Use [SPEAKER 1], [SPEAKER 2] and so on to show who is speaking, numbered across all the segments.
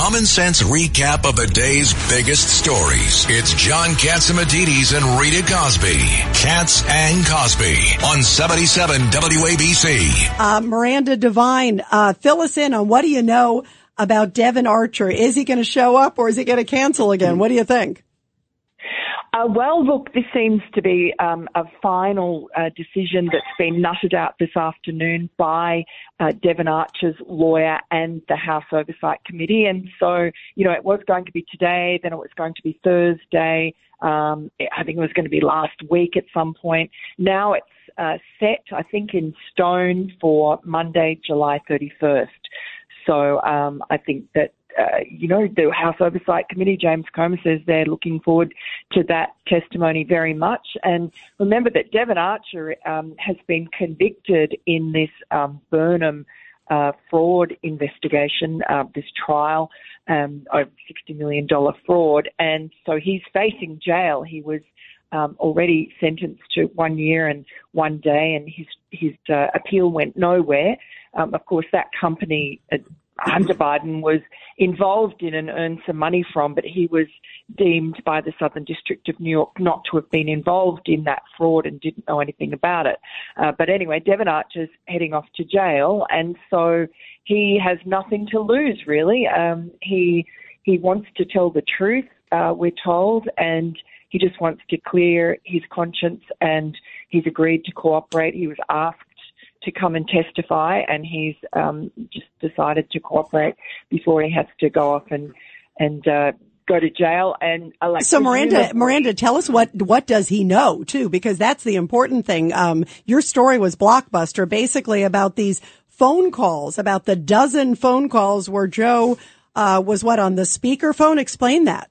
[SPEAKER 1] Common sense recap of the day's biggest stories. It's John Catsimatidis and Rita Cosby. Cats and Cosby on 77 WABC.
[SPEAKER 2] Uh, Miranda Devine, uh, fill us in on what do you know about Devon Archer? Is he going to show up or is he going to cancel again? What do you think?
[SPEAKER 3] Uh, well, look, this seems to be um, a final uh, decision that's been nutted out this afternoon by uh, Devon Archer's lawyer and the House Oversight Committee. And so, you know, it was going to be today, then it was going to be Thursday. Um, I think it was going to be last week at some point. Now it's uh, set, I think, in stone for Monday, July 31st. So um, I think that uh, you know, the House Oversight Committee, James Comer says they're looking forward to that testimony very much. And remember that Devon Archer um, has been convicted in this um, Burnham uh, fraud investigation, uh, this trial, um, over $60 million fraud. And so he's facing jail. He was um, already sentenced to one year and one day, and his his uh, appeal went nowhere. Um, of course, that company uh, Hunter Biden was involved in and earned some money from, but he was deemed by the Southern District of New York not to have been involved in that fraud and didn't know anything about it. Uh, but anyway, Devon Archer's heading off to jail, and so he has nothing to lose really. Um, he he wants to tell the truth, uh, we're told, and he just wants to clear his conscience, and he's agreed to cooperate. He was asked to come and testify, and he's um, just decided to cooperate before he has to go off and and uh, go to jail. And like
[SPEAKER 2] so, Miranda, Miranda, tell us what what does he know too, because that's the important thing. Um, your story was blockbuster, basically about these phone calls, about the dozen phone calls where Joe uh, was what on the speakerphone. Explain that.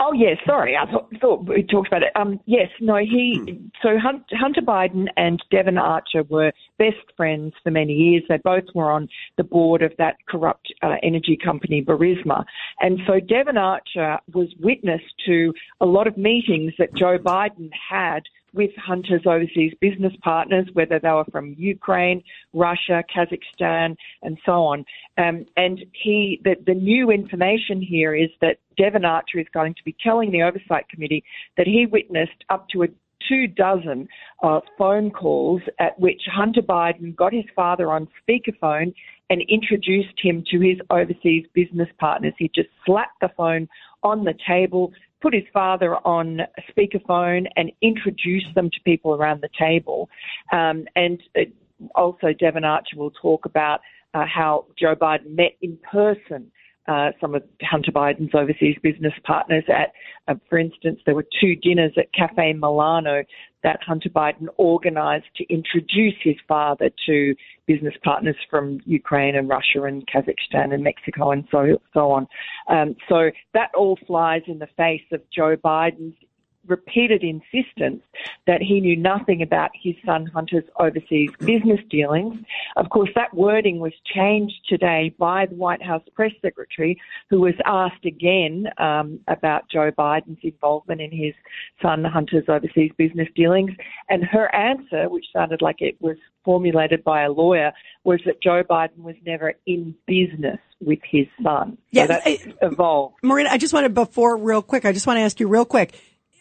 [SPEAKER 3] Oh yes, sorry, I thought, thought we talked about it. Um, yes, no, he. Hmm. So Hunter Biden and Devon Archer were best friends for many years. They both were on the board of that corrupt uh, energy company Burisma, and so Devon Archer was witness to a lot of meetings that Joe Biden had with Hunter's overseas business partners, whether they were from Ukraine, Russia, Kazakhstan, and so on. Um, and he, the, the new information here is that Devon Archer is going to be telling the Oversight Committee that he witnessed up to a two dozen uh, phone calls at which Hunter Biden got his father on speakerphone and introduced him to his overseas business partners. He just slapped the phone on the table, put his father on speakerphone, and introduce them to people around the table. Um, and uh, also, Devon Archer will talk about uh, how Joe Biden met in person uh, some of Hunter Biden's overseas business partners at, uh, for instance, there were two dinners at Cafe Milano that Hunter Biden organized to introduce his father to business partners from Ukraine and Russia and Kazakhstan and Mexico and so, so on. Um, so that all flies in the face of Joe Biden's repeated insistence that he knew nothing about his son Hunter's overseas business dealings. Of course, that wording was changed today by the White House press secretary, who was asked again um, about Joe Biden's involvement in his son Hunter's overseas business dealings. And her answer, which sounded like it was formulated by a lawyer, was that Joe Biden was never in business with his son.
[SPEAKER 2] Yeah,
[SPEAKER 3] so that's evolved.
[SPEAKER 2] Marina, I just wanted before real quick, I just want to ask you real quick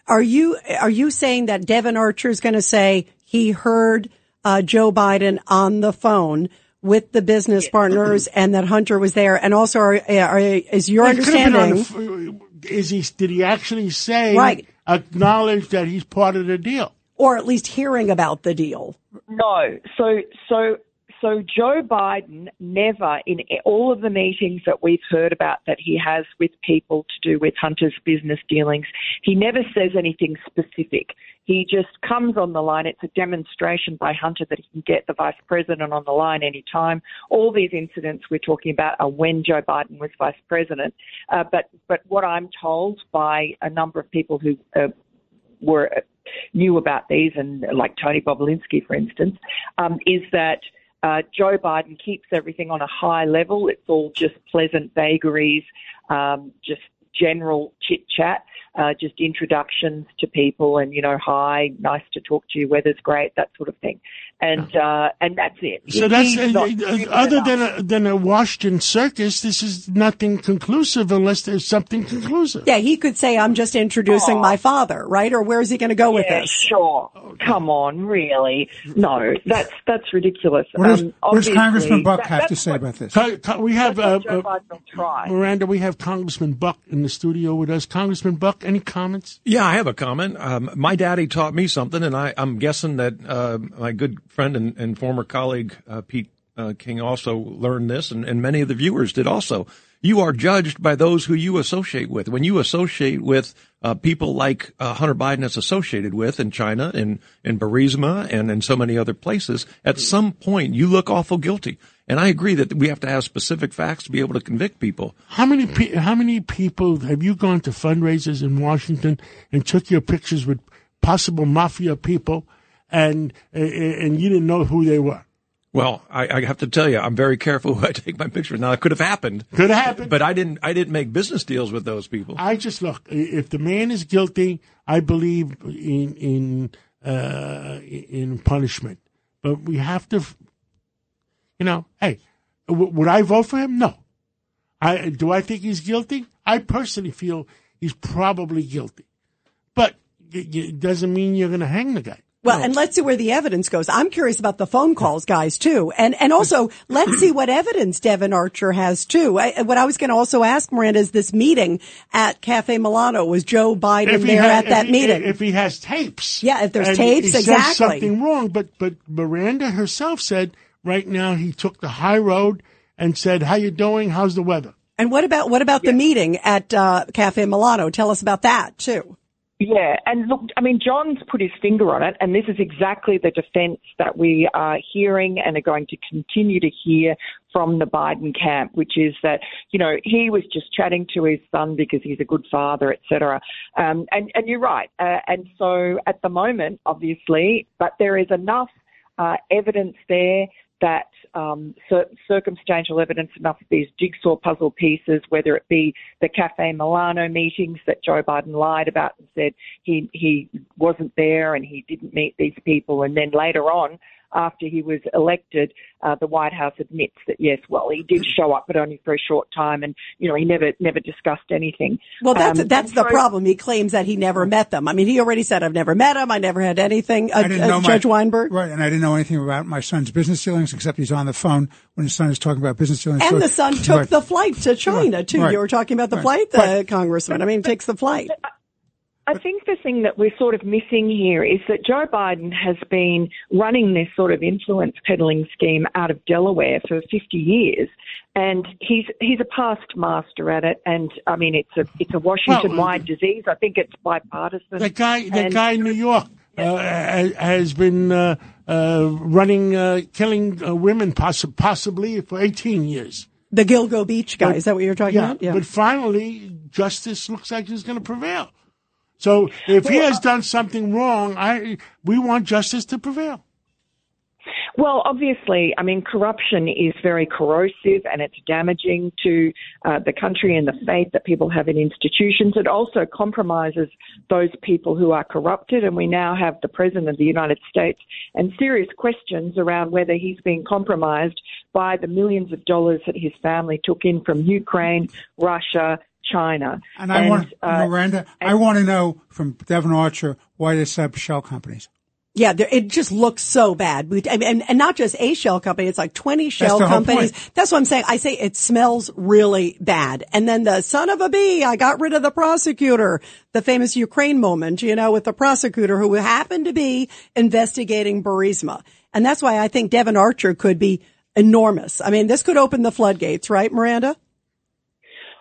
[SPEAKER 2] are you are you saying that Devon Archer is going to say he heard uh, Joe Biden on the phone with the business partners and that Hunter was there? And also, are, are is your understanding?
[SPEAKER 4] is he? Did he actually say?
[SPEAKER 2] Right.
[SPEAKER 4] Acknowledge that he's part of the deal,
[SPEAKER 2] or at least hearing about the deal.
[SPEAKER 3] No. So so so Joe Biden never, in all of the meetings that we've heard about that he has with people to do with Hunter's business dealings, he never says anything specific. He just comes on the line. It's a demonstration by Hunter that he can get the vice president on the line anytime. All these incidents we're talking about are when Joe Biden was vice president. Uh, but but what I'm told by a number of people who uh, were knew about these, and like Tony Bobulinski, for instance, um, is that uh, Joe Biden keeps everything on a high level. It's all just pleasant vagaries, um, just general chit chat, uh, just introductions to people, and you know, hi, nice to talk to you, weather's great, that sort of thing, and uh, and that's it.
[SPEAKER 4] So that's uh, uh other than a, than a Washington circus. This is nothing conclusive unless there's something conclusive.
[SPEAKER 2] Yeah, he could say, "I'm just introducing oh. my father," right? Or where is he going to go
[SPEAKER 3] yeah,
[SPEAKER 2] with this?
[SPEAKER 3] Sure. Come on, really? No, that's that's ridiculous.
[SPEAKER 5] What does, um, what does Congressman Buck that, have to say what, about this?
[SPEAKER 4] We have uh, uh, Miranda. We have Congressman Buck in the studio with us. Congressman Buck, any comments?
[SPEAKER 6] Yeah, I have a comment. Um, my daddy taught me something, and I, am guessing that uh, my good friend and, and former colleague uh, Pete uh, King also learned this, and, and many of the viewers did also. You are judged by those who you associate with. When you associate with uh, people like uh, Hunter Biden is associated with in China and in Burisma and in so many other places, at some point you look awful guilty. And I agree that we have to have specific facts to be able to convict people.
[SPEAKER 4] How many pe- how many people have you gone to fundraisers in Washington and took your pictures with possible mafia people, and and you didn't know who they were?
[SPEAKER 6] Well, I, I, have to tell you, I'm very careful who I take my pictures. Now, it could have happened.
[SPEAKER 4] Could have happened.
[SPEAKER 6] But I didn't. I didn't make business deals with those people.
[SPEAKER 4] I just look. If the man is guilty, I believe in in uh, in punishment. But we have to you know, hey, w- would I vote for him? No. I do I think he's guilty? I personally feel he's probably guilty, but it doesn't mean you're going to hang the guy.
[SPEAKER 2] Well, no. and let's see where the evidence goes. I'm curious about the phone calls, guys, too. And, and also, let's see what evidence Devon Archer has, too. I, what I was going to also ask, Miranda, is this meeting at Cafe Milano. Was Joe Biden there at that
[SPEAKER 4] he,
[SPEAKER 2] meeting?
[SPEAKER 4] If he has tapes.
[SPEAKER 2] Yeah, if there's tapes, exactly.
[SPEAKER 4] Something wrong, but, but Miranda herself said Right now, he took the high road and said, "How you doing? How's the weather?"
[SPEAKER 2] And what about what about the meeting at uh, Cafe Milano? Tell us about that too.
[SPEAKER 3] Yeah, and look, I mean, John's put his finger on it, and this is exactly the defence that we are hearing and are going to continue to hear from the Biden camp, which is that you know he was just chatting to his son because he's a good father, etc. Um, and and you're right, uh, and so at the moment, obviously, but there is enough uh, evidence there that um, cir- circumstantial evidence enough of these jigsaw puzzle pieces, whether it be the Cafe Milano meetings that Joe Biden lied about and said he he wasn't there and he didn't meet these people, and then later on after he was elected, uh, the White House admits that yes, well, he did show up, but only for a short time, and you know he never never discussed anything.
[SPEAKER 2] Well, that's um, that's the so, problem. He claims that he never met them. I mean, he already said, "I've never met him. I never had anything." Uh, uh, Judge
[SPEAKER 5] my,
[SPEAKER 2] Weinberg,
[SPEAKER 5] right? And I didn't know anything about my son's business dealings except he's on the phone when his son is talking about business dealings.
[SPEAKER 2] And so, the son took right. the flight to China too. Right. You were talking about the flight, the Congressman. I mean, takes the flight.
[SPEAKER 3] I think the thing that we're sort of missing here is that Joe Biden has been running this sort of influence peddling scheme out of Delaware for 50 years, and he's he's a past master at it. And I mean, it's a it's a Washington-wide well, disease. I think it's bipartisan.
[SPEAKER 4] The guy, the guy in New York. Uh, has been uh, uh, running, uh, killing uh, women poss- possibly for 18 years.
[SPEAKER 2] The Gilgo Beach guy, but, is that what you're talking
[SPEAKER 4] yeah,
[SPEAKER 2] about? Yeah.
[SPEAKER 4] But finally, justice looks like it's going to prevail. So if he has done something wrong, I we want justice to prevail.
[SPEAKER 3] Well, obviously, I mean, corruption is very corrosive and it's damaging to uh, the country and the faith that people have in institutions. It also compromises those people who are corrupted. And we now have the President of the United States and serious questions around whether he's being compromised by the millions of dollars that his family took in from Ukraine, Russia, China.
[SPEAKER 5] And I and, want, uh, Miranda, and, I want to know from Devon Archer why they set up shell companies.
[SPEAKER 2] Yeah, it just looks so bad. And, and, not just a shell company, it's like 20 shell That's companies. That's what I'm saying. I say it smells really bad. And then the son of a bee, I got rid of the prosecutor, the famous Ukraine moment, you know, with the prosecutor who happened to be investigating Burisma. And that's why I think Devon Archer could be enormous. I mean, this could open the floodgates, right, Miranda?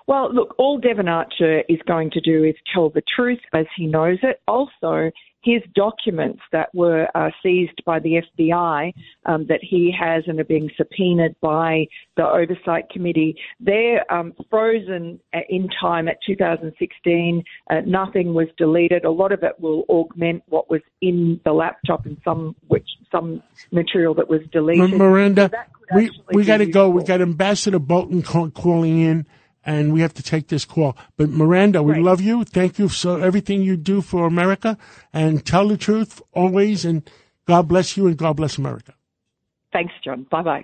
[SPEAKER 3] Well, look, all Devon Archer is going to do is tell the truth as he knows it. Also, his documents that were uh, seized by the FBI um, that he has and are being subpoenaed by the Oversight Committee, they're um, frozen in time at 2016. Uh, nothing was deleted. A lot of it will augment what was in the laptop and some which some material that was deleted.
[SPEAKER 4] Miranda,
[SPEAKER 3] So that
[SPEAKER 4] we we got to go. We
[SPEAKER 3] useful.
[SPEAKER 4] got Ambassador Bolton calling in, and we have to take this call. But Miranda, we
[SPEAKER 3] Right.
[SPEAKER 4] love you. Thank you for everything you do for America, and tell the truth always. And God bless you, and God bless America.
[SPEAKER 3] Thanks, John. Bye bye.